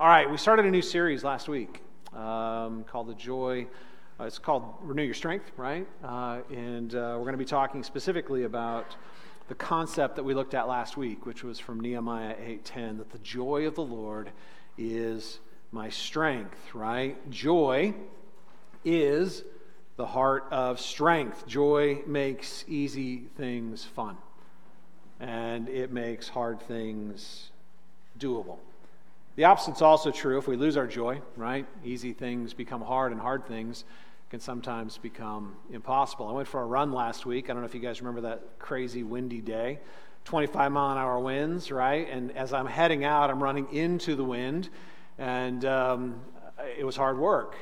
All right, we started a new series last week um, called The Joy. Uh, it's called Renew Your Strength, right? Uh, and uh, we're going to be talking specifically about the concept that we looked at last week, which was from Nehemiah 8:10, that the joy of the Lord is my strength, right? Joy is the heart of strength. Joy makes easy things fun, and it makes hard things doable. The opposite's also true if we lose our joy, right? Easy things become hard, and hard things can sometimes become impossible. I went for a run last week. I don't know if you guys remember that crazy windy day. 25 mile an hour winds, right? And as I'm heading out, I'm running into the wind, and um, it was hard work.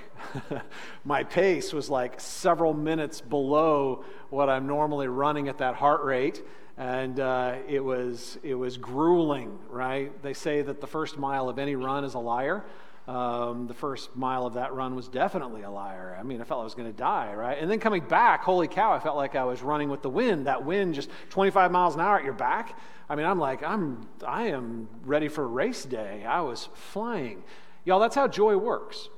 My pace was like several minutes below what I'm normally running at that heart rate and uh, it was it was grueling. Right? They say that the first mile of any run is a liar. Um, the first mile of that run was definitely a liar. I mean, I felt I was going to die, right? And then coming back, holy cow, I felt like I was running with the wind. That wind, just 25 miles an hour at your back. I mean, I'm like, I'm, I am ready for race day. I was flying, y'all. That's how joy works,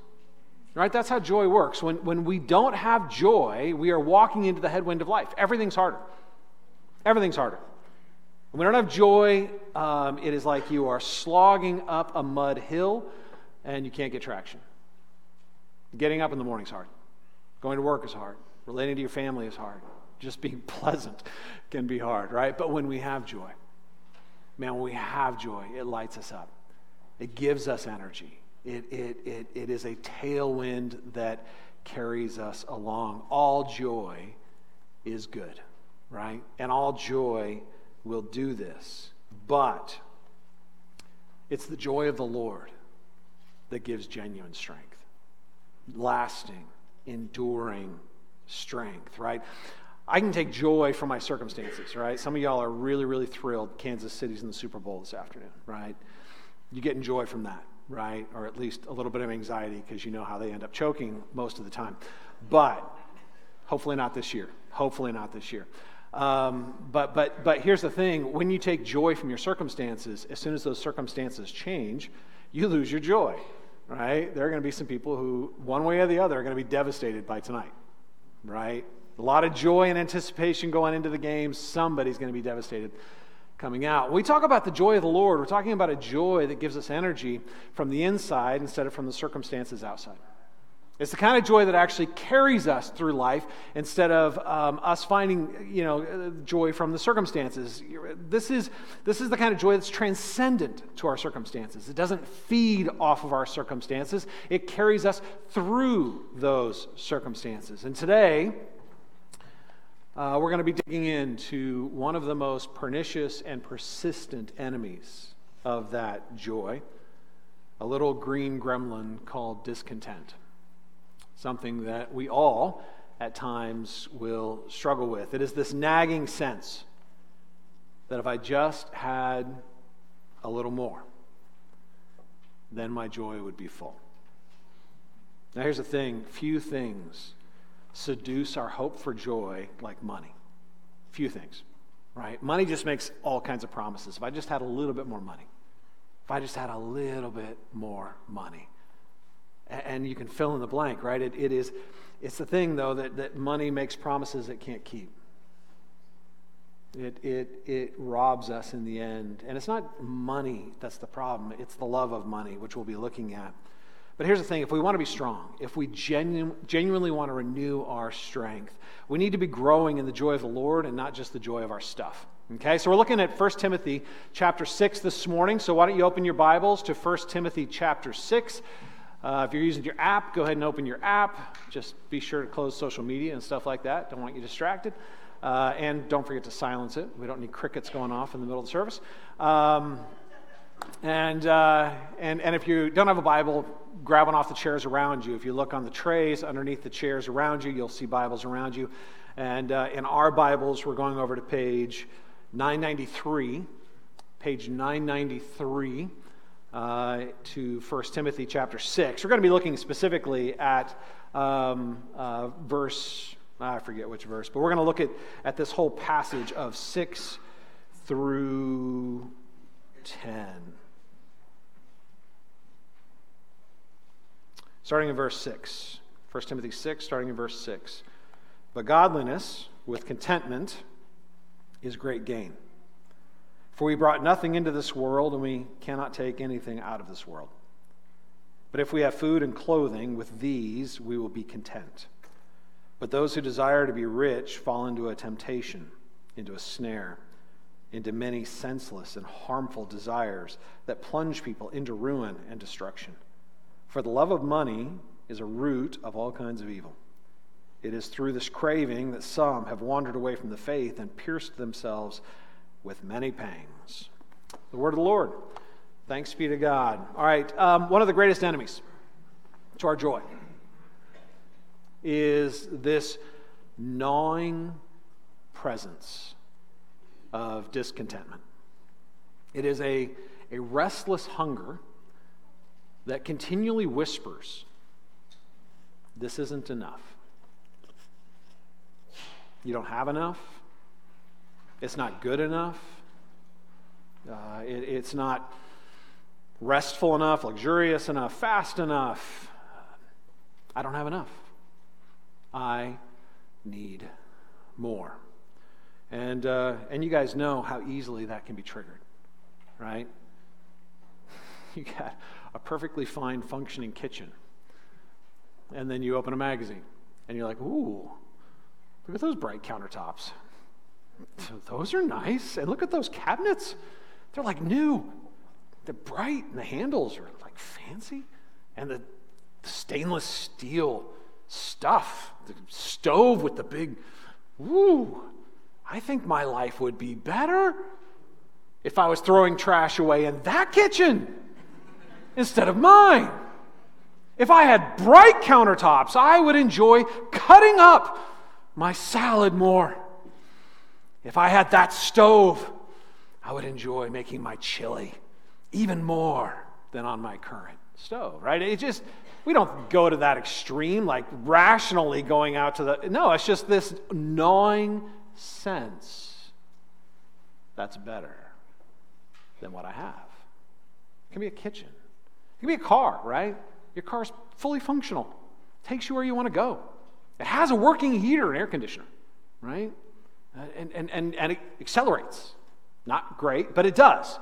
right? That's how joy works. When when we don't have joy, we are walking into the headwind of life. Everything's harder. Everything's harder. When we don't have joy, um, it is like you are slogging up a mud hill and you can't get traction. Getting up in the morning is hard. Going to work is hard. Relating to your family is hard. Just being pleasant can be hard, right? But when we have joy, man, when we have joy, it lights us up. It gives us energy. It, it, it, it is a tailwind that carries us along. All joy is good right? And all joy will do this. But it's the joy of the Lord that gives genuine strength, lasting, enduring strength, right? I can take joy from my circumstances, right? Some of y'all are really, really thrilled Kansas City's in the Super Bowl this afternoon, right? You're getting joy from that, right? Or at least a little bit of anxiety because you know how they end up choking most of the time. But hopefully not this year. Hopefully not this year. Um, but, but, but here's the thing when you take joy from your circumstances, as soon as those circumstances change, you lose your joy, right? There are going to be some people who, one way or the other, are going to be devastated by tonight, right? A lot of joy and anticipation going into the game. Somebody's going to be devastated coming out. When we talk about the joy of the Lord, we're talking about a joy that gives us energy from the inside instead of from the circumstances outside. It's the kind of joy that actually carries us through life instead of um, us finding, you know, joy from the circumstances. This is, this is the kind of joy that's transcendent to our circumstances. It doesn't feed off of our circumstances, it carries us through those circumstances. And today, uh, we're going to be digging into one of the most pernicious and persistent enemies of that joy a little green gremlin called discontent something that we all at times will struggle with. It is this nagging sense that if I just had a little more, then my joy would be full. Now, here's the thing few things seduce our hope for joy like money. Few things, right? Money just makes all kinds of promises. If I just had a little bit more money, if I just had a little bit more money, and you can fill in the blank, right? It, it is, it's the thing, though, that, that money makes promises it can't keep. It, it, it robs us in the end. And it's not money that's the problem, it's the love of money, which we'll be looking at. But here's the thing if we want to be strong, if we genu- genuinely want to renew our strength, we need to be growing in the joy of the Lord and not just the joy of our stuff. Okay, so we're looking at 1 Timothy chapter 6 this morning. So why don't you open your Bibles to 1 Timothy chapter 6. Uh, if you're using your app, go ahead and open your app. Just be sure to close social media and stuff like that. Don't want you distracted. Uh, and don't forget to silence it. We don't need crickets going off in the middle of the service. Um, and, uh, and, and if you don't have a Bible, grab one off the chairs around you. If you look on the trays underneath the chairs around you, you'll see Bibles around you. And uh, in our Bibles, we're going over to page 993. Page 993 uh, to 1 Timothy chapter 6. We're going to be looking specifically at um, uh, verse, I forget which verse, but we're going to look at, at this whole passage of 6 through 10. starting in verse 6. 1 Timothy 6, starting in verse 6. But godliness with contentment is great gain. For we brought nothing into this world, and we cannot take anything out of this world. But if we have food and clothing, with these we will be content. But those who desire to be rich fall into a temptation, into a snare, into many senseless and harmful desires that plunge people into ruin and destruction. For the love of money is a root of all kinds of evil. It is through this craving that some have wandered away from the faith and pierced themselves with many pangs. The word of the Lord. Thanks be to God. All right, um, one of the greatest enemies to our joy is this gnawing presence of discontentment. It is a, a restless hunger that continually whispers, This isn't enough. You don't have enough. It's not good enough. Uh, it, it's not restful enough, luxurious enough, fast enough. I don't have enough. I need more. And, uh, and you guys know how easily that can be triggered, right? You got a perfectly fine functioning kitchen, and then you open a magazine, and you're like, ooh, look at those bright countertops. So those are nice. And look at those cabinets. They're like new. They're bright, and the handles are like fancy. And the stainless steel stuff, the stove with the big, woo. I think my life would be better if I was throwing trash away in that kitchen instead of mine. If I had bright countertops, I would enjoy cutting up my salad more. If I had that stove, I would enjoy making my chili even more than on my current stove, right? It just, we don't go to that extreme, like rationally going out to the, no, it's just this gnawing sense that's better than what I have. It can be a kitchen, it can be a car, right? Your car's fully functional, takes you where you want to go. It has a working heater and air conditioner, right? Uh, and, and, and, and it accelerates. Not great, but it does.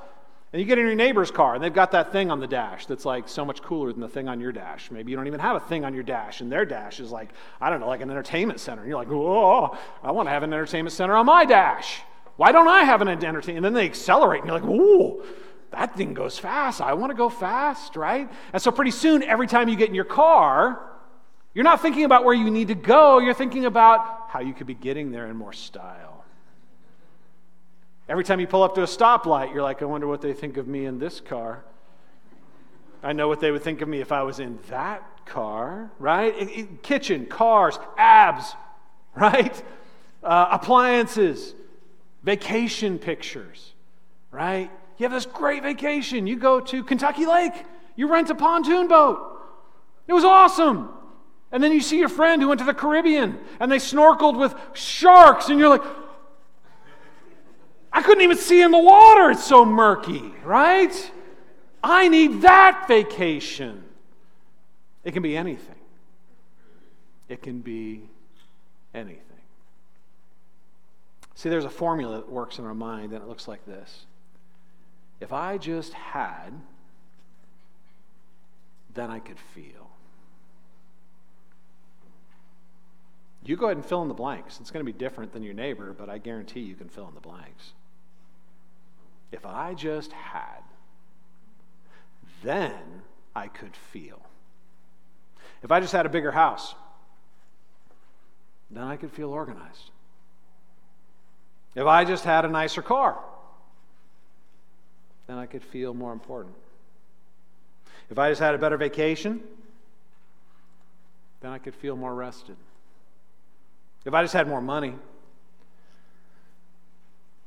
And you get in your neighbor's car, and they've got that thing on the dash that's like so much cooler than the thing on your dash. Maybe you don't even have a thing on your dash, and their dash is like, I don't know, like an entertainment center. And you're like, oh, I want to have an entertainment center on my dash. Why don't I have an entertainment? And then they accelerate, and you're like, ooh, that thing goes fast. I want to go fast, right? And so pretty soon, every time you get in your car, you're not thinking about where you need to go, you're thinking about how you could be getting there in more style. Every time you pull up to a stoplight, you're like, I wonder what they think of me in this car. I know what they would think of me if I was in that car, right? It, it, kitchen, cars, abs, right? Uh, appliances, vacation pictures, right? You have this great vacation. You go to Kentucky Lake, you rent a pontoon boat. It was awesome. And then you see your friend who went to the Caribbean and they snorkeled with sharks, and you're like, I couldn't even see in the water. It's so murky, right? I need that vacation. It can be anything. It can be anything. See, there's a formula that works in our mind, and it looks like this If I just had, then I could feel. You go ahead and fill in the blanks. It's going to be different than your neighbor, but I guarantee you can fill in the blanks. If I just had, then I could feel. If I just had a bigger house, then I could feel organized. If I just had a nicer car, then I could feel more important. If I just had a better vacation, then I could feel more rested. If I just had more money,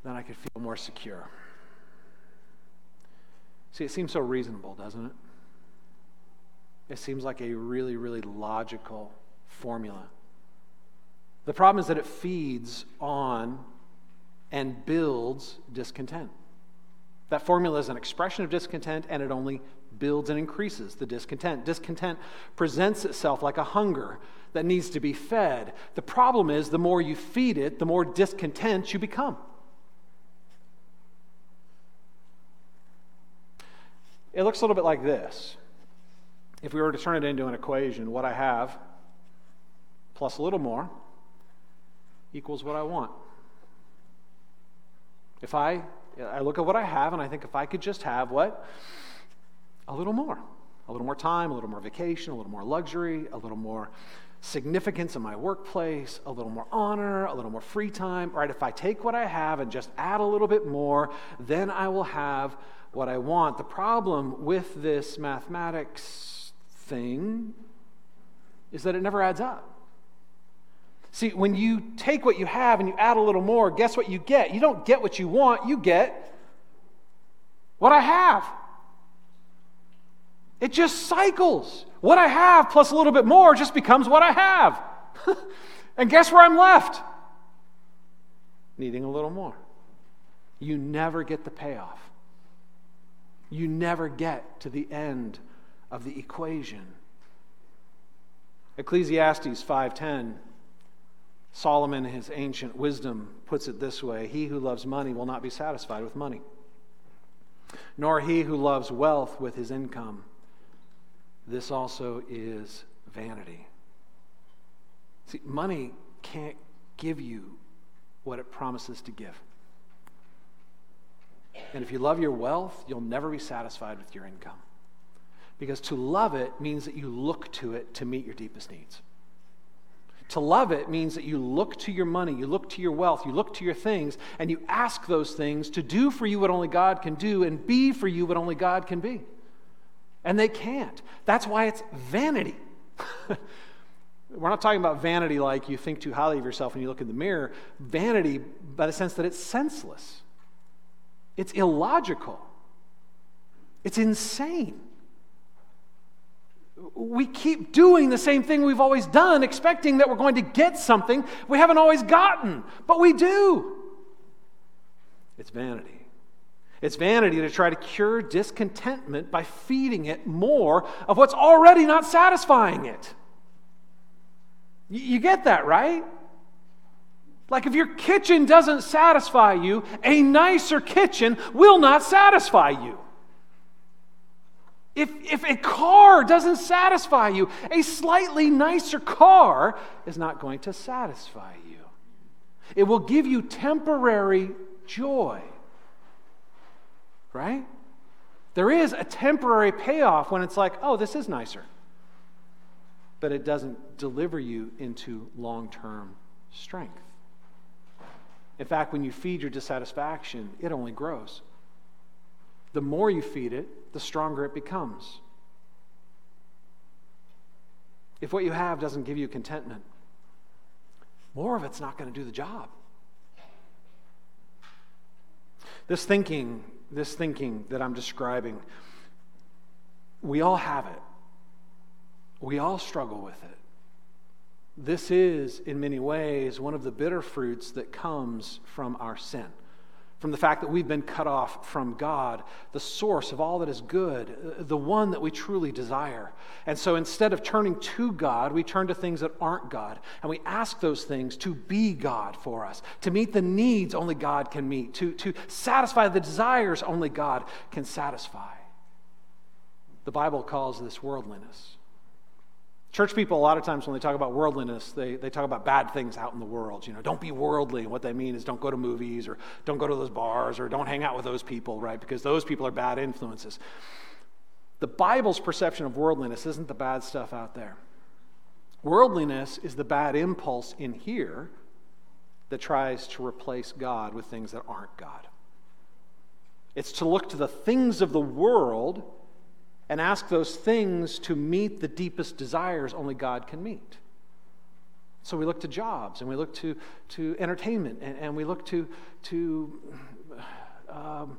then I could feel more secure. See, it seems so reasonable, doesn't it? It seems like a really, really logical formula. The problem is that it feeds on and builds discontent. That formula is an expression of discontent, and it only builds and increases the discontent. Discontent presents itself like a hunger that needs to be fed. The problem is, the more you feed it, the more discontent you become. It looks a little bit like this. If we were to turn it into an equation, what I have plus a little more equals what I want. If I, I look at what I have and I think if I could just have what? A little more. A little more time, a little more vacation, a little more luxury, a little more significance in my workplace, a little more honor, a little more free time. Right? If I take what I have and just add a little bit more, then I will have what I want. The problem with this mathematics thing is that it never adds up. See, when you take what you have and you add a little more, guess what you get? You don't get what you want, you get what I have. It just cycles. What I have plus a little bit more just becomes what I have. and guess where I'm left? Needing a little more. You never get the payoff. You never get to the end of the equation. Ecclesiastes 5:10 Solomon, in his ancient wisdom, puts it this way He who loves money will not be satisfied with money, nor he who loves wealth with his income. This also is vanity. See, money can't give you what it promises to give. And if you love your wealth, you'll never be satisfied with your income. Because to love it means that you look to it to meet your deepest needs. To love it means that you look to your money, you look to your wealth, you look to your things, and you ask those things to do for you what only God can do and be for you what only God can be. And they can't. That's why it's vanity. We're not talking about vanity like you think too highly of yourself when you look in the mirror. Vanity by the sense that it's senseless, it's illogical, it's insane we keep doing the same thing we've always done, expecting that we're going to get something we haven't always gotten, but we do. It's vanity. It's vanity to try to cure discontentment by feeding it more of what's already not satisfying it. You get that, right? Like if your kitchen doesn't satisfy you, a nicer kitchen will not satisfy you. If, if a car doesn't satisfy you, a slightly nicer car is not going to satisfy you. It will give you temporary joy. Right? There is a temporary payoff when it's like, oh, this is nicer. But it doesn't deliver you into long term strength. In fact, when you feed your dissatisfaction, it only grows. The more you feed it, the stronger it becomes. If what you have doesn't give you contentment, more of it's not going to do the job. This thinking, this thinking that I'm describing, we all have it. We all struggle with it. This is, in many ways, one of the bitter fruits that comes from our sin from the fact that we've been cut off from God, the source of all that is good, the one that we truly desire. And so instead of turning to God, we turn to things that aren't God. And we ask those things to be God for us, to meet the needs only God can meet, to, to satisfy the desires only God can satisfy. The Bible calls this worldliness. Church people, a lot of times when they talk about worldliness, they, they talk about bad things out in the world. You know, don't be worldly. And What they mean is don't go to movies or don't go to those bars or don't hang out with those people, right? Because those people are bad influences. The Bible's perception of worldliness isn't the bad stuff out there. Worldliness is the bad impulse in here that tries to replace God with things that aren't God. It's to look to the things of the world and ask those things to meet the deepest desires only God can meet. So we look to jobs and we look to, to entertainment and, and we look to, to um,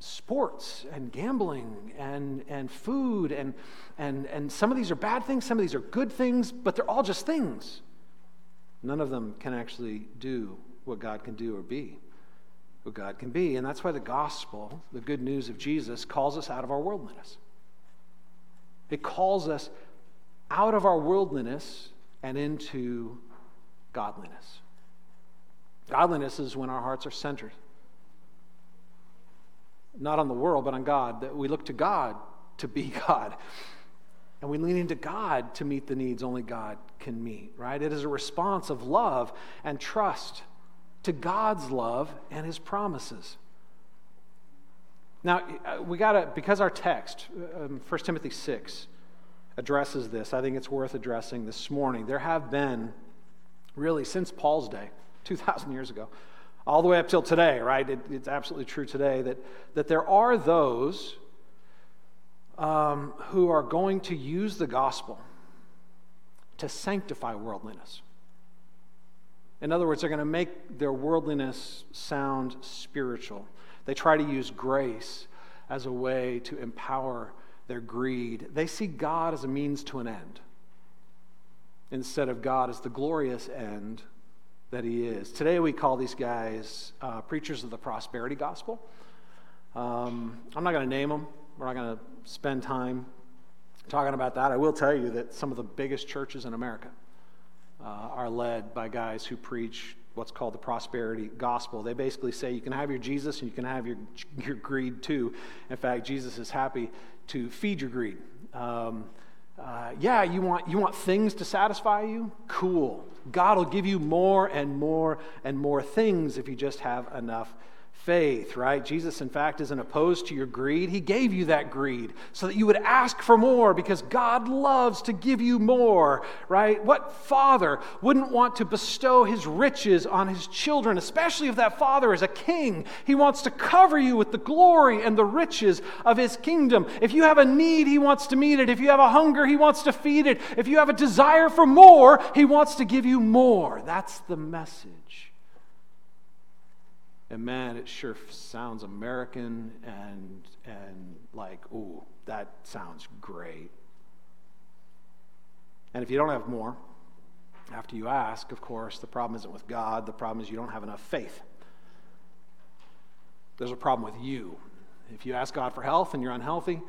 sports and gambling and, and food. And, and, and some of these are bad things, some of these are good things, but they're all just things. None of them can actually do what God can do or be. who God can be. And that's why the gospel, the good news of Jesus, calls us out of our worldliness. It calls us out of our worldliness and into godliness. Godliness is when our hearts are centered, not on the world, but on God, that we look to God to be God. And we lean into God to meet the needs only God can meet, right? It is a response of love and trust to God's love and his promises. Now, uh, we got to, because our text, um, 1 Timothy 6, addresses this, I think it's worth addressing this morning. There have been, really, since Paul's day, 2,000 years ago, all the way up till today, right? It, it's absolutely true today that, that there are those um, who are going to use the gospel to sanctify worldliness. In other words, they're going to make their worldliness sound spiritual. They try to use grace as a way to empower their greed. They see God as a means to an end instead of God as the glorious end that He is. Today we call these guys uh, preachers of the prosperity gospel. Um, I'm not going to name them, we're not going to spend time talking about that. I will tell you that some of the biggest churches in America uh, are led by guys who preach what's called the prosperity gospel. They basically say you can have your Jesus and you can have your, your greed too. In fact, Jesus is happy to feed your greed. Um, uh, yeah, you want, you want things to satisfy you? Cool. God will give you more and more and more things if you just have enough faith, right? Jesus, in fact, isn't opposed to your greed. He gave you that greed so that you would ask for more because God loves to give you more, right? What father wouldn't want to bestow his riches on his children, especially if that father is a king? He wants to cover you with the glory and the riches of his kingdom. If you have a need, he wants to meet it. If you have a hunger, he wants to feed it. If you have a desire for more, he wants to give you more. That's the message. And man, it sure sounds American and, and like, ooh, that sounds great. And if you don't have more, after you ask, of course, the problem isn't with God. The problem is you don't have enough faith. There's a problem with you. If you ask God for health and you're unhealthy,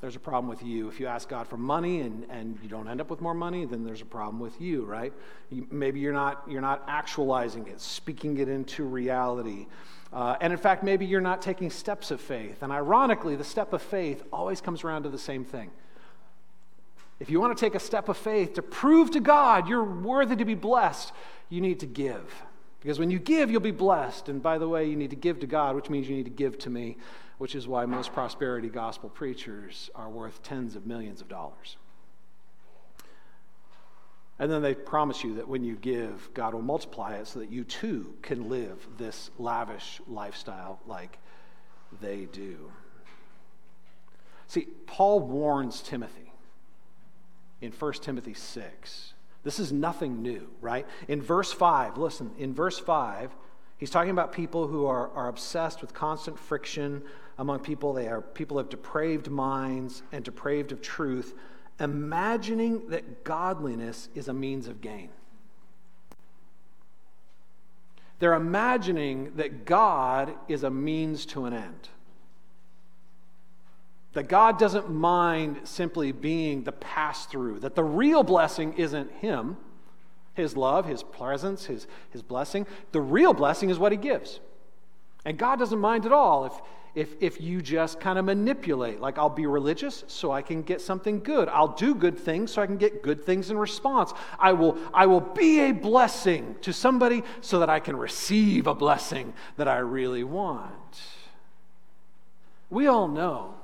there's a problem with you. If you ask God for money and, and you don't end up with more money, then there's a problem with you, right? You, maybe you're not, you're not actualizing it, speaking it into reality. Uh, and in fact, maybe you're not taking steps of faith. And ironically, the step of faith always comes around to the same thing. If you want to take a step of faith to prove to God you're worthy to be blessed, you need to give. Because when you give, you'll be blessed. And by the way, you need to give to God, which means you need to give to me which is why most prosperity gospel preachers are worth tens of millions of dollars. And then they promise you that when you give, God will multiply it so that you too can live this lavish lifestyle like they do. See, Paul warns Timothy in 1 Timothy 6. This is nothing new, right? In verse 5, listen, in verse 5, he's talking about people who are, are obsessed with constant friction among people. They are people of depraved minds and depraved of truth, imagining that godliness is a means of gain. They're imagining that God is a means to an end. That God doesn't mind simply being the pass through, that the real blessing isn't Him, His love, His presence, His, His blessing. The real blessing is what He gives. And God doesn't mind at all if, if, if you just kind of manipulate. Like, I'll be religious so I can get something good. I'll do good things so I can get good things in response. I will, I will be a blessing to somebody so that I can receive a blessing that I really want. We all know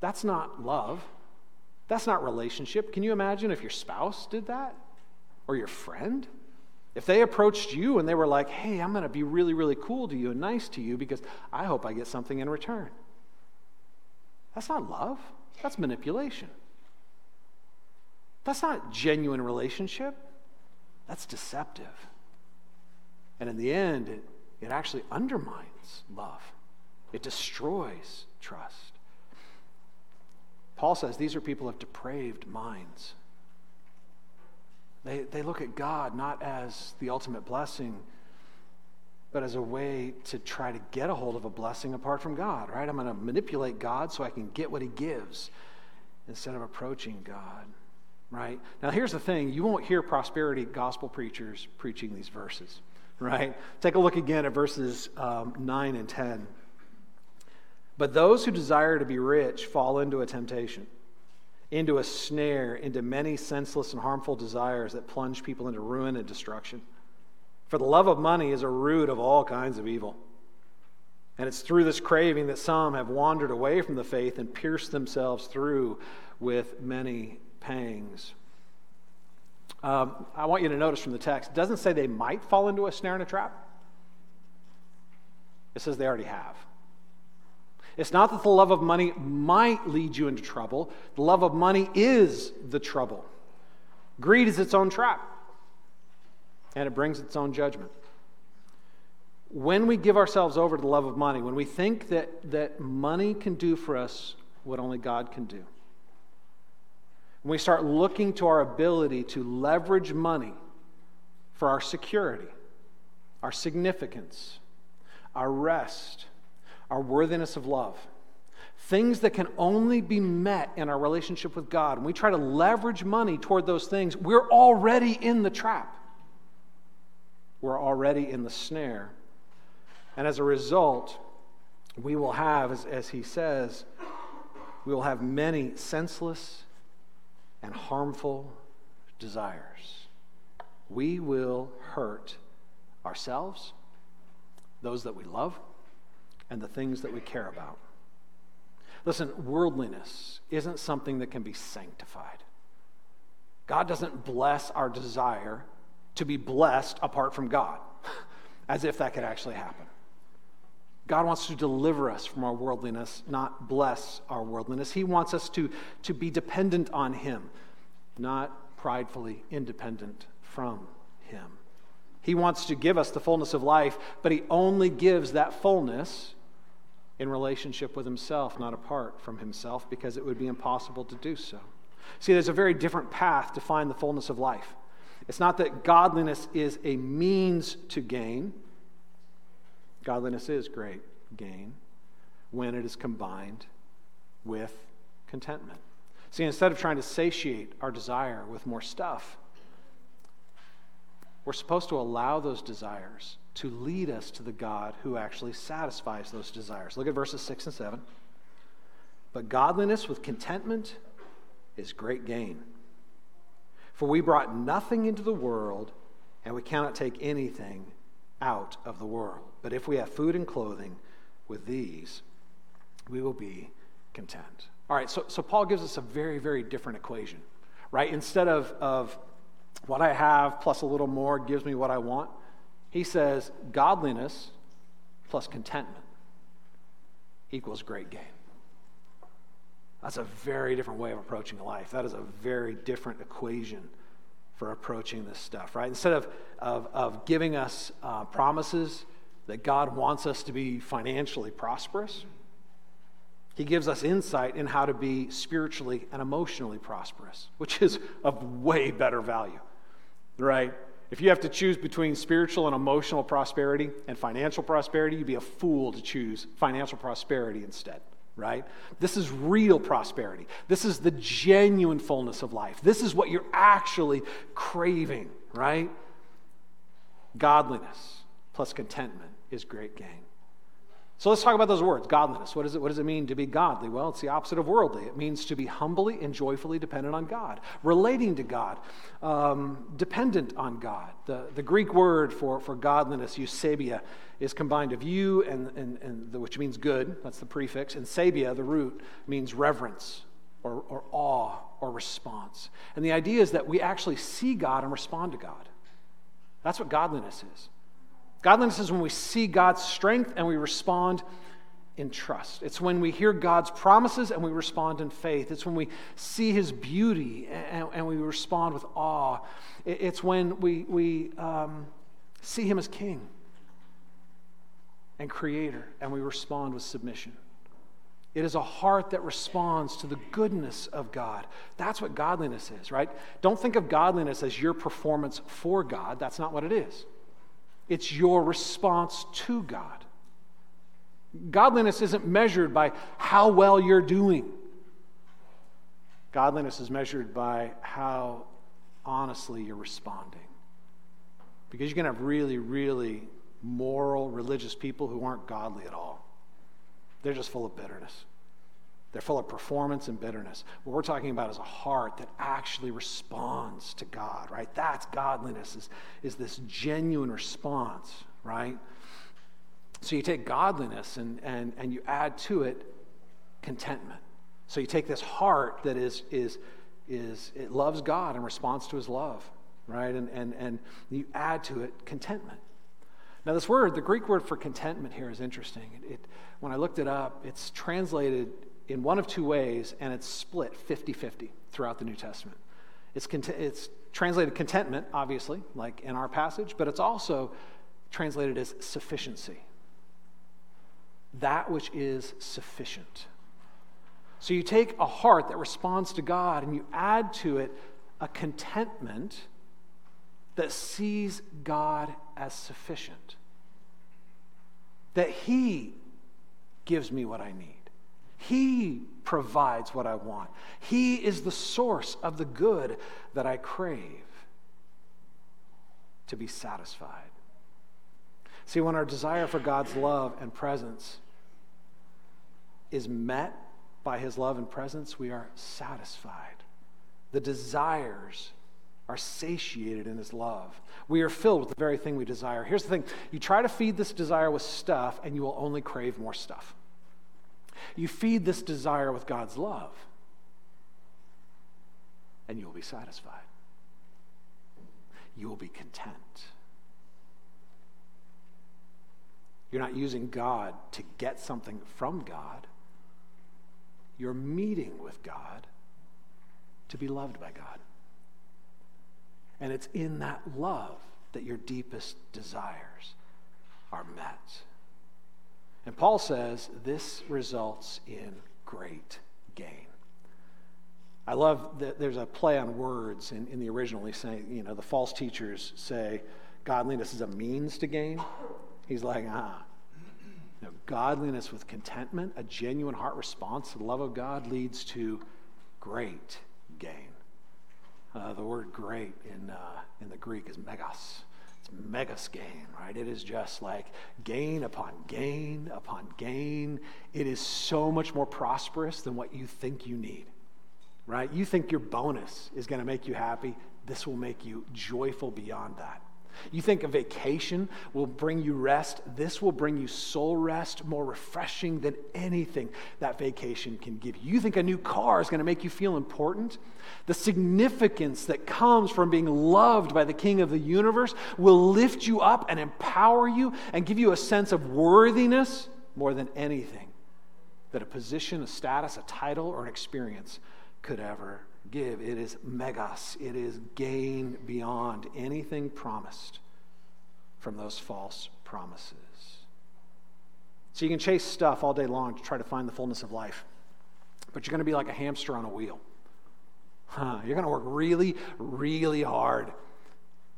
that's not love. That's not relationship. Can you imagine if your spouse did that? Or your friend? If they approached you and they were like, hey, I'm going to be really, really cool to you and nice to you because I hope I get something in return. That's not love, that's manipulation. That's not genuine relationship, that's deceptive. And in the end, it, it actually undermines love, it destroys trust. Paul says these are people of depraved minds. They, they look at God not as the ultimate blessing, but as a way to try to get a hold of a blessing apart from God, right? I'm going to manipulate God so I can get what He gives instead of approaching God, right? Now, here's the thing you won't hear prosperity gospel preachers preaching these verses, right? Take a look again at verses um, 9 and 10. But those who desire to be rich fall into a temptation, into a snare, into many senseless and harmful desires that plunge people into ruin and destruction. For the love of money is a root of all kinds of evil. And it's through this craving that some have wandered away from the faith and pierced themselves through with many pangs. Um, I want you to notice from the text, it doesn't say they might fall into a snare and a trap. It says they already have. It's not that the love of money might lead you into trouble, the love of money is the trouble. Greed is its own trap and it brings its own judgment. When we give ourselves over to the love of money, when we think that, that money can do for us what only God can do, when we start looking to our ability to leverage money for our security, our significance, our rest, our worthiness of love, things that can only be met in our relationship with God, and we try to leverage money toward those things, we're already in the trap we're already in the snare. And as a result, we will have, as, as he says, we will have many senseless and harmful desires. We will hurt ourselves, those that we love, and the things that we care about. Listen, worldliness isn't something that can be sanctified. God doesn't bless our desire to be blessed apart from God, as if that could actually happen. God wants to deliver us from our worldliness, not bless our worldliness. He wants us to, to be dependent on Him, not pridefully independent from Him. He wants to give us the fullness of life, but He only gives that fullness in relationship with Himself, not apart from Himself, because it would be impossible to do so. See, there's a very different path to find the fullness of life. It's not that godliness is a means to gain. Godliness is great gain when it is combined with contentment. See, instead of trying to satiate our desire with more stuff, we're supposed to allow those desires to lead us to the God who actually satisfies those desires. Look at verses 6 and 7. But godliness with contentment is great gain. For we brought nothing into the world, and we cannot take anything out of the world. But if we have food and clothing, with these, we will be content. All right, so, so Paul gives us a very, very different equation, right? Instead of, of what I have plus a little more gives me what I want, he says godliness plus contentment equals great gain. That's a very different way of approaching life. That is a very different equation for approaching this stuff, right? Instead of, of, of giving us uh, promises that God wants us to be financially prosperous, He gives us insight in how to be spiritually and emotionally prosperous, which is of way better value, right? If you have to choose between spiritual and emotional prosperity and financial prosperity, you'd be a fool to choose financial prosperity instead right? This is real prosperity. This is the genuine fullness of life. This is what you're actually craving, right? Godliness plus contentment is great gain. So let's talk about those words godliness. What, is it, what does it mean to be godly? Well, it's the opposite of worldly. It means to be humbly and joyfully dependent on God, relating to God, um, dependent on God. The, the Greek word for, for godliness, eusebia, is combined of you, and, and, and the, which means good, that's the prefix, and sabia, the root, means reverence or, or awe or response. And the idea is that we actually see God and respond to God. That's what godliness is. Godliness is when we see God's strength and we respond in trust. It's when we hear God's promises and we respond in faith. It's when we see His beauty and, and we respond with awe. It's when we, we um, see Him as King and Creator and we respond with submission. It is a heart that responds to the goodness of God. That's what godliness is, right? Don't think of godliness as your performance for God. That's not what it is. It's your response to God. Godliness isn't measured by how well you're doing. Godliness is measured by how honestly you're responding. Because you can have really, really moral, religious people who aren't godly at all. They're just full of bitterness. They're full of performance and bitterness. What we're talking about is a heart that actually responds to God, right? That's godliness, is, is this genuine response, right? So you take godliness and, and, and you add to it contentment. So you take this heart that is, is, is it loves God and responds to his love, right? And, and, and you add to it contentment. Now, this word, the Greek word for contentment here is interesting. It, it, when I looked it up, it's translated in one of two ways, and it's split 50 50 throughout the New Testament. It's, it's translated contentment, obviously, like in our passage, but it's also translated as sufficiency. That which is sufficient. So you take a heart that responds to God and you add to it a contentment that sees God as sufficient. That He gives me what I need. He provides what I want. He is the source of the good that I crave to be satisfied. See, when our desire for God's love and presence is met by His love and presence, we are satisfied. The desires are satiated in His love. We are filled with the very thing we desire. Here's the thing you try to feed this desire with stuff, and you will only crave more stuff. You feed this desire with God's love, and you will be satisfied. You will be content. You're not using God to get something from God. You're meeting with God to be loved by God. And it's in that love that your deepest desires are met. And Paul says this results in great gain. I love that there's a play on words in, in the original. He's saying, you know, the false teachers say godliness is a means to gain. He's like, ah. Godliness with contentment, a genuine heart response to the love of God leads to great gain. Uh, the word great in, uh, in the Greek is megas. It's megas gain, right? It is just like gain upon gain upon gain. It is so much more prosperous than what you think you need, right? You think your bonus is going to make you happy. This will make you joyful beyond that. You think a vacation will bring you rest. This will bring you soul rest, more refreshing than anything that vacation can give you. You think a new car is going to make you feel important. The significance that comes from being loved by the King of the universe will lift you up and empower you and give you a sense of worthiness more than anything that a position, a status, a title, or an experience could ever give. It is megas, it is gain beyond anything promised from those false promises. So you can chase stuff all day long to try to find the fullness of life, but you're going to be like a hamster on a wheel. Huh, you're going to work really, really hard,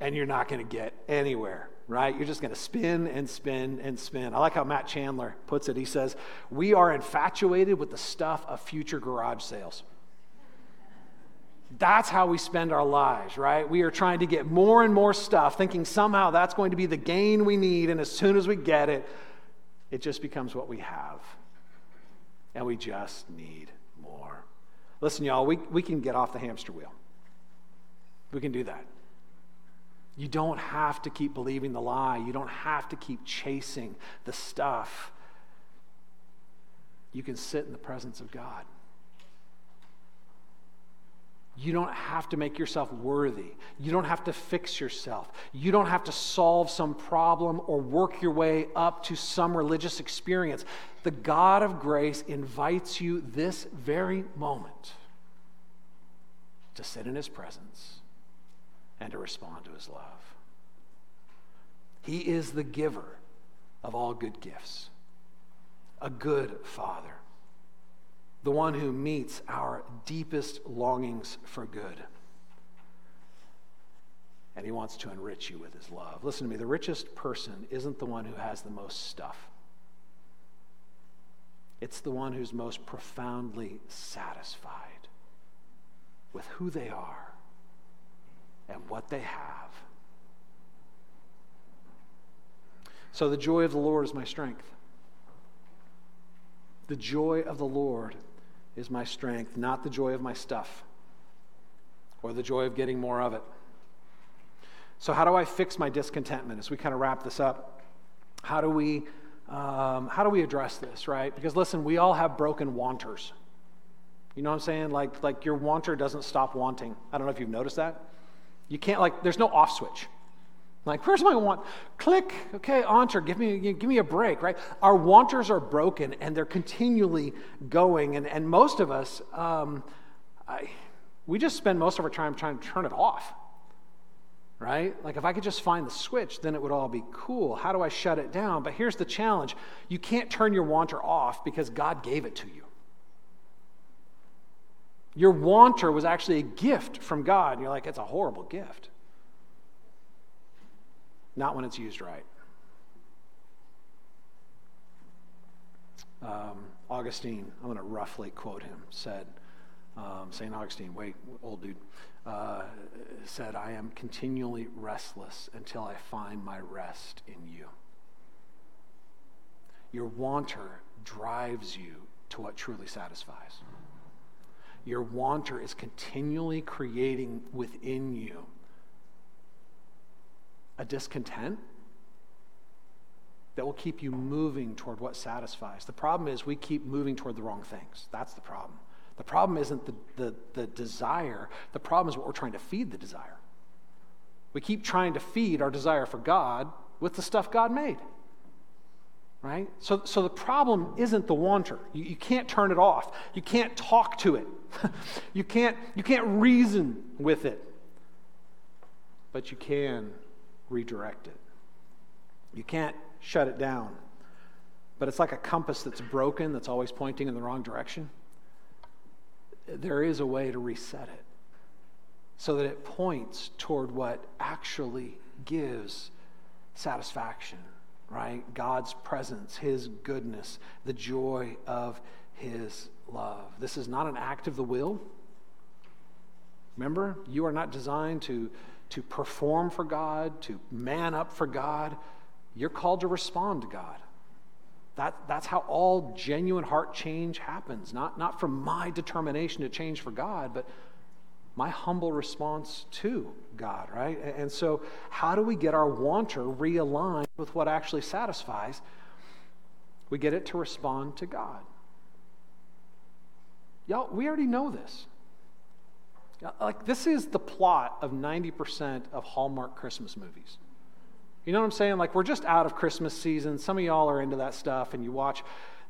and you're not going to get anywhere right? You're just going to spin and spin and spin. I like how Matt Chandler puts it. He says, We are infatuated with the stuff of future garage sales. That's how we spend our lives, right? We are trying to get more and more stuff, thinking somehow that's going to be the gain we need, and as soon as we get it, it just becomes what we have. And we just need more. Listen, y'all, we, we can get off the hamster wheel. We can do that. You don't have to keep believing the lie. You don't have to keep chasing the stuff. You can sit in the presence of God. You don't have to make yourself worthy. You don't have to fix yourself. You don't have to solve some problem or work your way up to some religious experience. The God of grace invites you this very moment to sit in his presence and to respond to his love. He is the giver of all good gifts, a good father the one who meets our deepest longings for good. and he wants to enrich you with his love. Listen to me the richest person isn't the one who has the most stuff, it's the one who's most profoundly satisfied with who they are and what they have. So, the joy of the Lord is my strength. The joy of the Lord is my strength, not the joy of my stuff or the joy of getting more of it. So, how do I fix my discontentment as we kind of wrap this up? How do we, um, how do we address this, right? Because listen, we all have broken wanters. You know what I'm saying? Like, like your wanter doesn't stop wanting. I don't know if you've noticed that. You can't, like, there's no off switch. Like, where's my want? Click, okay, wanter, give me, give me a break, right? Our wanters are broken and they're continually going. And, and most of us, um, I, we just spend most of our time trying to turn it off right? Like if I could just find the switch, then it would all be cool. How do I shut it down? But here's the challenge you can't turn your wanter off because God gave it to you. Your wanter was actually a gift from God. And you're like, it's a horrible gift. Not when it's used right. Um, Augustine, I'm going to roughly quote him, said, um, St. Augustine, wait, old dude, uh, said, I am continually restless until I find my rest in you. Your wanter drives you to what truly satisfies. Your wanter is continually creating within you a discontent that will keep you moving toward what satisfies. The problem is we keep moving toward the wrong things. That's the problem. The problem isn't the, the, the desire, the problem is what we're trying to feed the desire. We keep trying to feed our desire for God with the stuff God made. Right? So, so the problem isn't the wanter. You, you can't turn it off. You can't talk to it. you, can't, you can't reason with it. But you can redirect it. You can't shut it down. But it's like a compass that's broken, that's always pointing in the wrong direction there is a way to reset it so that it points toward what actually gives satisfaction, right? God's presence, His goodness, the joy of His love. This is not an act of the will. Remember, you are not designed to, to perform for God, to man up for God. You're called to respond to God. That, that's how all genuine heart change happens. Not, not from my determination to change for God, but my humble response to God, right? And so, how do we get our wanter realigned with what actually satisfies? We get it to respond to God. Y'all, we already know this. Like, this is the plot of 90% of Hallmark Christmas movies. You know what I'm saying? Like, we're just out of Christmas season. Some of y'all are into that stuff, and you watch.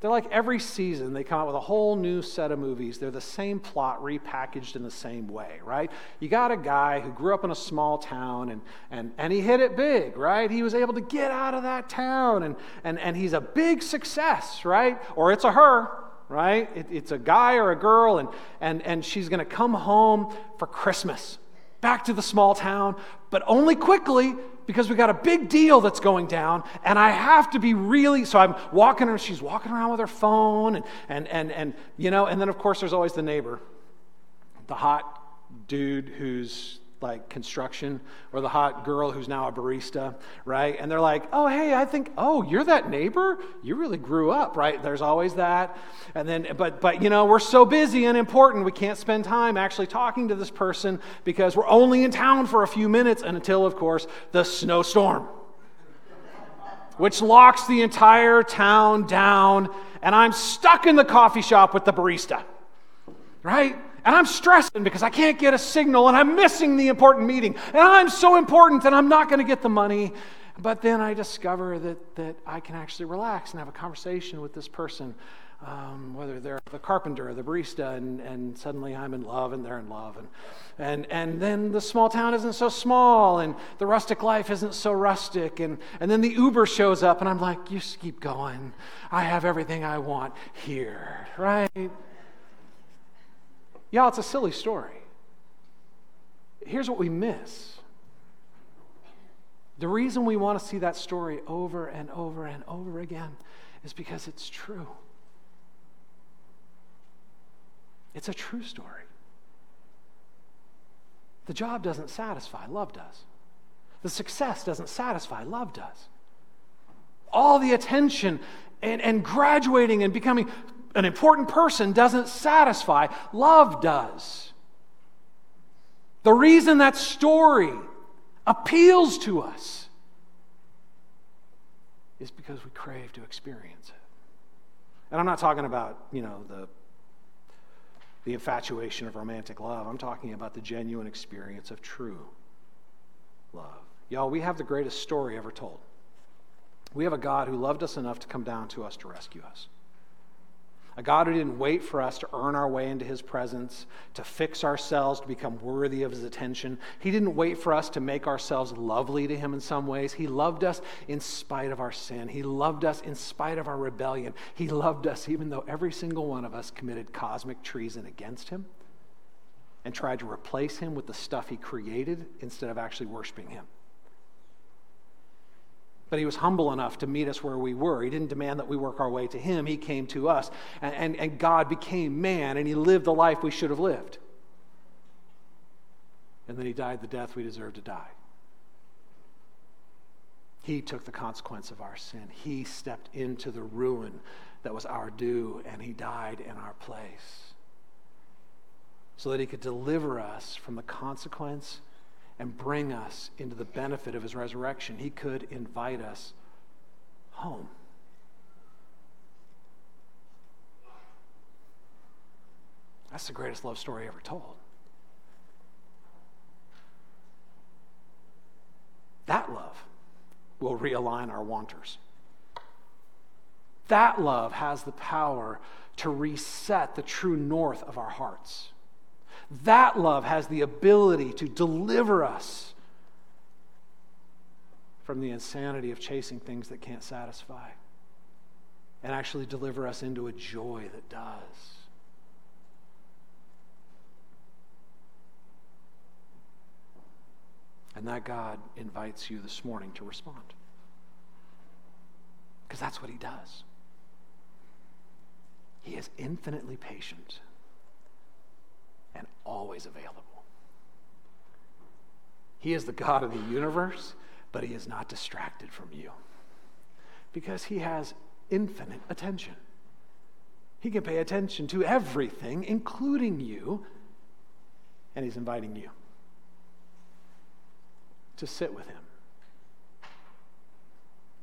They're like every season, they come out with a whole new set of movies. They're the same plot repackaged in the same way, right? You got a guy who grew up in a small town and, and, and he hit it big, right? He was able to get out of that town and, and, and he's a big success, right? Or it's a her, right? It, it's a guy or a girl, and, and, and she's going to come home for Christmas back to the small town, but only quickly because we got a big deal that's going down and i have to be really so i'm walking her she's walking around with her phone and and and, and you know and then of course there's always the neighbor the hot dude who's like construction or the hot girl who's now a barista, right? And they're like, oh, hey, I think, oh, you're that neighbor? You really grew up, right? There's always that. And then, but, but, you know, we're so busy and important, we can't spend time actually talking to this person because we're only in town for a few minutes and until, of course, the snowstorm, which locks the entire town down. And I'm stuck in the coffee shop with the barista, right? And I'm stressing because I can't get a signal and I'm missing the important meeting. And I'm so important and I'm not going to get the money. But then I discover that, that I can actually relax and have a conversation with this person, um, whether they're the carpenter or the barista, and, and suddenly I'm in love and they're in love. And, and, and then the small town isn't so small and the rustic life isn't so rustic. And, and then the Uber shows up and I'm like, you just keep going. I have everything I want here, right? Yeah, it's a silly story. Here's what we miss The reason we want to see that story over and over and over again is because it's true. It's a true story. The job doesn't satisfy, love does. The success doesn't satisfy, love does. All the attention and, and graduating and becoming an important person doesn't satisfy, love does. The reason that story appeals to us is because we crave to experience it. And I'm not talking about, you know, the the infatuation of romantic love. I'm talking about the genuine experience of true love. Y'all, we have the greatest story ever told. We have a God who loved us enough to come down to us to rescue us. A God who didn't wait for us to earn our way into his presence, to fix ourselves, to become worthy of his attention. He didn't wait for us to make ourselves lovely to him in some ways. He loved us in spite of our sin. He loved us in spite of our rebellion. He loved us even though every single one of us committed cosmic treason against him and tried to replace him with the stuff he created instead of actually worshiping him. But he was humble enough to meet us where we were. He didn't demand that we work our way to him, he came to us. And, and, and God became man, and he lived the life we should have lived. And then he died the death we deserved to die. He took the consequence of our sin. He stepped into the ruin that was our due, and he died in our place so that he could deliver us from the consequence and bring us into the benefit of his resurrection. He could invite us home. That's the greatest love story ever told. That love will realign our wanters. That love has the power to reset the true north of our hearts. That love has the ability to deliver us from the insanity of chasing things that can't satisfy and actually deliver us into a joy that does. And that God invites you this morning to respond. Because that's what He does. He is infinitely patient and always available. He is the God of the universe, but He is not distracted from you because He has infinite attention. He can pay attention to everything, including you, and He's inviting you to sit with Him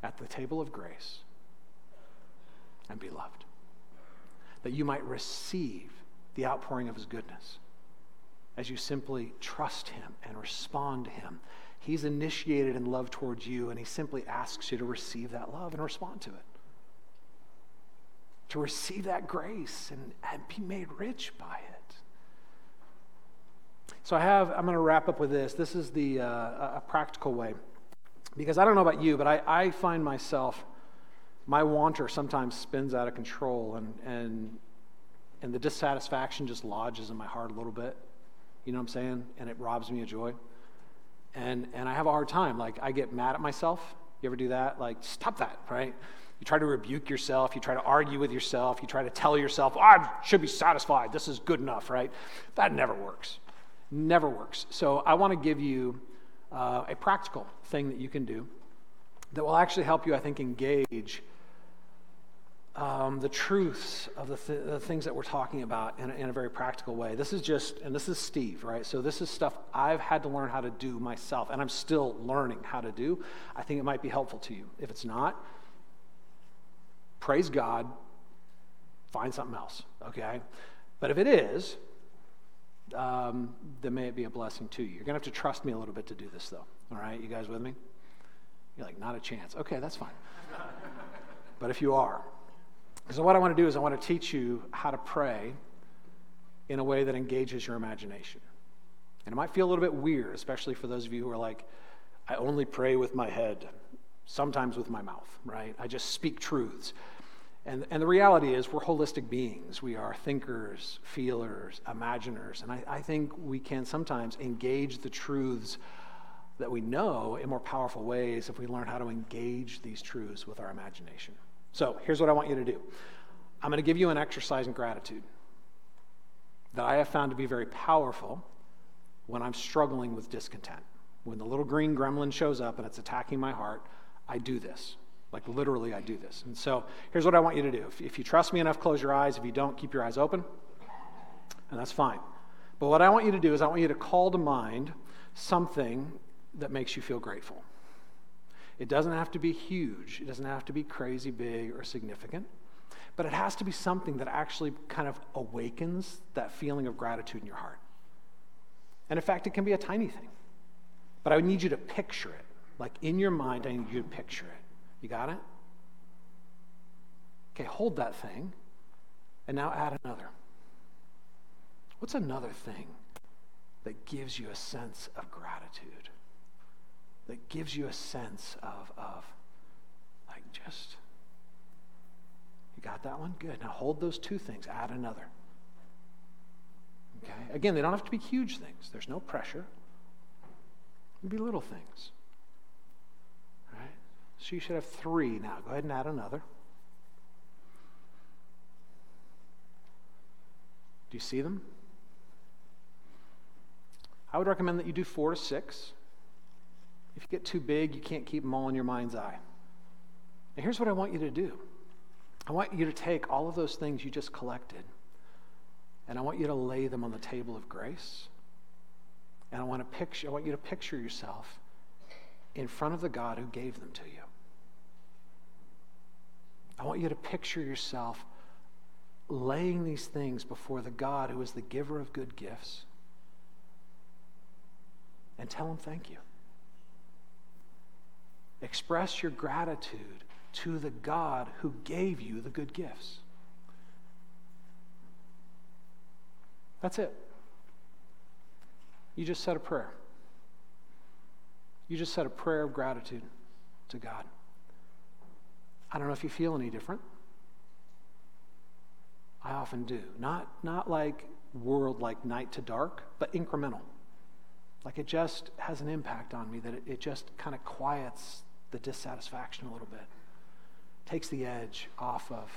at the table of grace and be loved, that you might receive the outpouring of his goodness as you simply trust him and respond to him. He's initiated in love towards you, and he simply asks you to receive that love and respond to it. To receive that grace and, and be made rich by it. So I have, I'm going to wrap up with this. This is the uh, a practical way. Because I don't know about you, but I, I find myself, my wanter sometimes spins out of control, and, and and the dissatisfaction just lodges in my heart a little bit. You know what I'm saying? And it robs me of joy. And, and I have a hard time. Like, I get mad at myself. You ever do that? Like, stop that, right? You try to rebuke yourself. You try to argue with yourself. You try to tell yourself, oh, I should be satisfied. This is good enough, right? That never works. Never works. So I want to give you uh, a practical thing that you can do that will actually help you, I think, engage um, the truths of the, th- the, things that we're talking about in a, in a very practical way. This is just, and this is Steve, right? So this is stuff I've had to learn how to do myself, and I'm still learning how to do. I think it might be helpful to you. If it's not, praise God, find something else, okay? But if it is, um, then may it be a blessing to you. You're going to have to trust me a little bit to do this, though. All right? You guys with me? You're like, not a chance. Okay, that's fine. but if you are, so, what I want to do is, I want to teach you how to pray in a way that engages your imagination. And it might feel a little bit weird, especially for those of you who are like, I only pray with my head, sometimes with my mouth, right? I just speak truths. And, and the reality is, we're holistic beings. We are thinkers, feelers, imaginers. And I, I think we can sometimes engage the truths that we know in more powerful ways if we learn how to engage these truths with our imagination. So here's what I want you to do I'm going to give you an exercise in gratitude that I have found to be very powerful when I'm struggling with discontent. When the little green gremlin shows up and it's attacking my heart, I do this. Like literally, I do this. And so here's what I want you to do. If, if you trust me enough, close your eyes. If you don't, keep your eyes open. And that's fine. But what I want you to do is I want you to call to mind something that makes you feel grateful. It doesn't have to be huge, it doesn't have to be crazy big or significant, but it has to be something that actually kind of awakens that feeling of gratitude in your heart. And in fact, it can be a tiny thing. But I need you to picture it. Like in your mind, I need you to picture it. You got it? Okay, hold that thing and now add another. What's another thing that gives you a sense of gratitude? That gives you a sense of, of like just, you got that one? Good. Now hold those two things, add another. Okay? Again, they don't have to be huge things, there's no pressure. It can be little things. Right? So you should have three now. Go ahead and add another. Do you see them? I would recommend that you do four to six. If you get too big, you can't keep them all in your mind's eye. And here's what I want you to do I want you to take all of those things you just collected, and I want you to lay them on the table of grace. And I want, to picture, I want you to picture yourself in front of the God who gave them to you. I want you to picture yourself laying these things before the God who is the giver of good gifts and tell him thank you. Express your gratitude to the God who gave you the good gifts. That's it. You just said a prayer. You just said a prayer of gratitude to God. I don't know if you feel any different. I often do. Not, not like world like night to dark, but incremental. Like it just has an impact on me that it, it just kind of quiets the dissatisfaction a little bit, takes the edge off of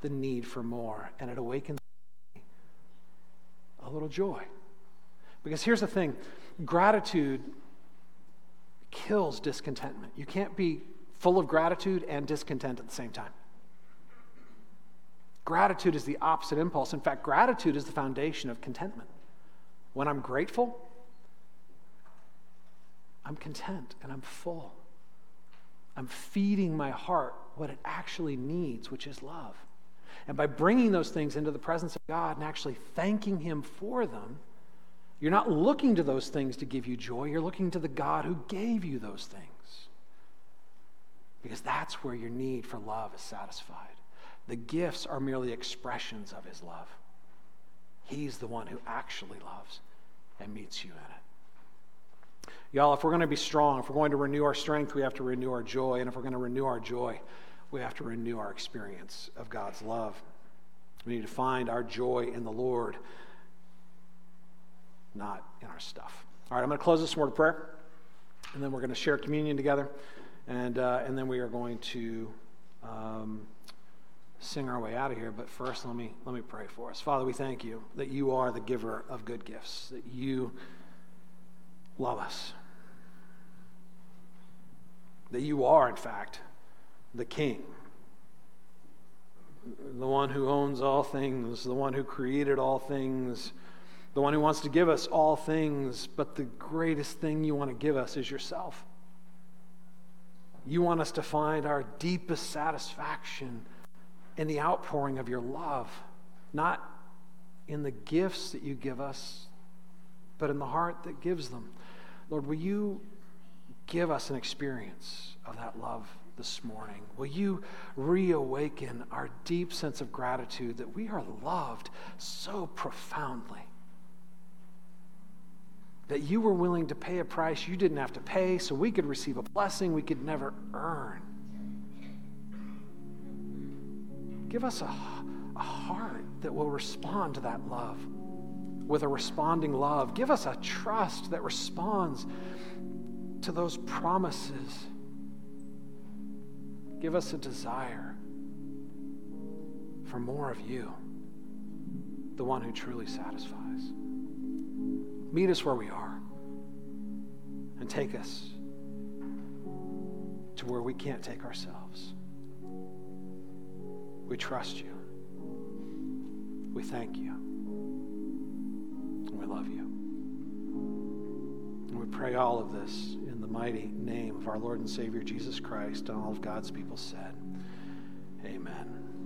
the need for more, and it awakens a little joy. Because here's the thing gratitude kills discontentment. You can't be full of gratitude and discontent at the same time. Gratitude is the opposite impulse. In fact, gratitude is the foundation of contentment. When I'm grateful, I'm content and I'm full. I'm feeding my heart what it actually needs, which is love. And by bringing those things into the presence of God and actually thanking Him for them, you're not looking to those things to give you joy. You're looking to the God who gave you those things. Because that's where your need for love is satisfied. The gifts are merely expressions of His love. He's the one who actually loves and meets you in it. Y'all, if we're going to be strong, if we're going to renew our strength, we have to renew our joy. And if we're going to renew our joy, we have to renew our experience of God's love. We need to find our joy in the Lord, not in our stuff. All right, I'm going to close this word of prayer, and then we're going to share communion together, and, uh, and then we are going to um, sing our way out of here. But first, let me, let me pray for us. Father, we thank you that you are the giver of good gifts, that you love us that you are, in fact, the king, the one who owns all things, the one who created all things, the one who wants to give us all things, but the greatest thing you want to give us is yourself. You want us to find our deepest satisfaction in the outpouring of your love, not in the gifts that you give us, but in the heart that gives them. Lord, will you give us an experience of that love this morning? Will you reawaken our deep sense of gratitude that we are loved so profoundly? That you were willing to pay a price you didn't have to pay so we could receive a blessing we could never earn. Give us a, a heart that will respond to that love with a responding love. Give us a trust that responds to those promises. Give us a desire for more of you, the one who truly satisfies. Meet us where we are and take us to where we can't take ourselves. We trust you. We thank you. We love you. And we pray all of this in the mighty name of our Lord and Savior Jesus Christ and all of God's people said, Amen.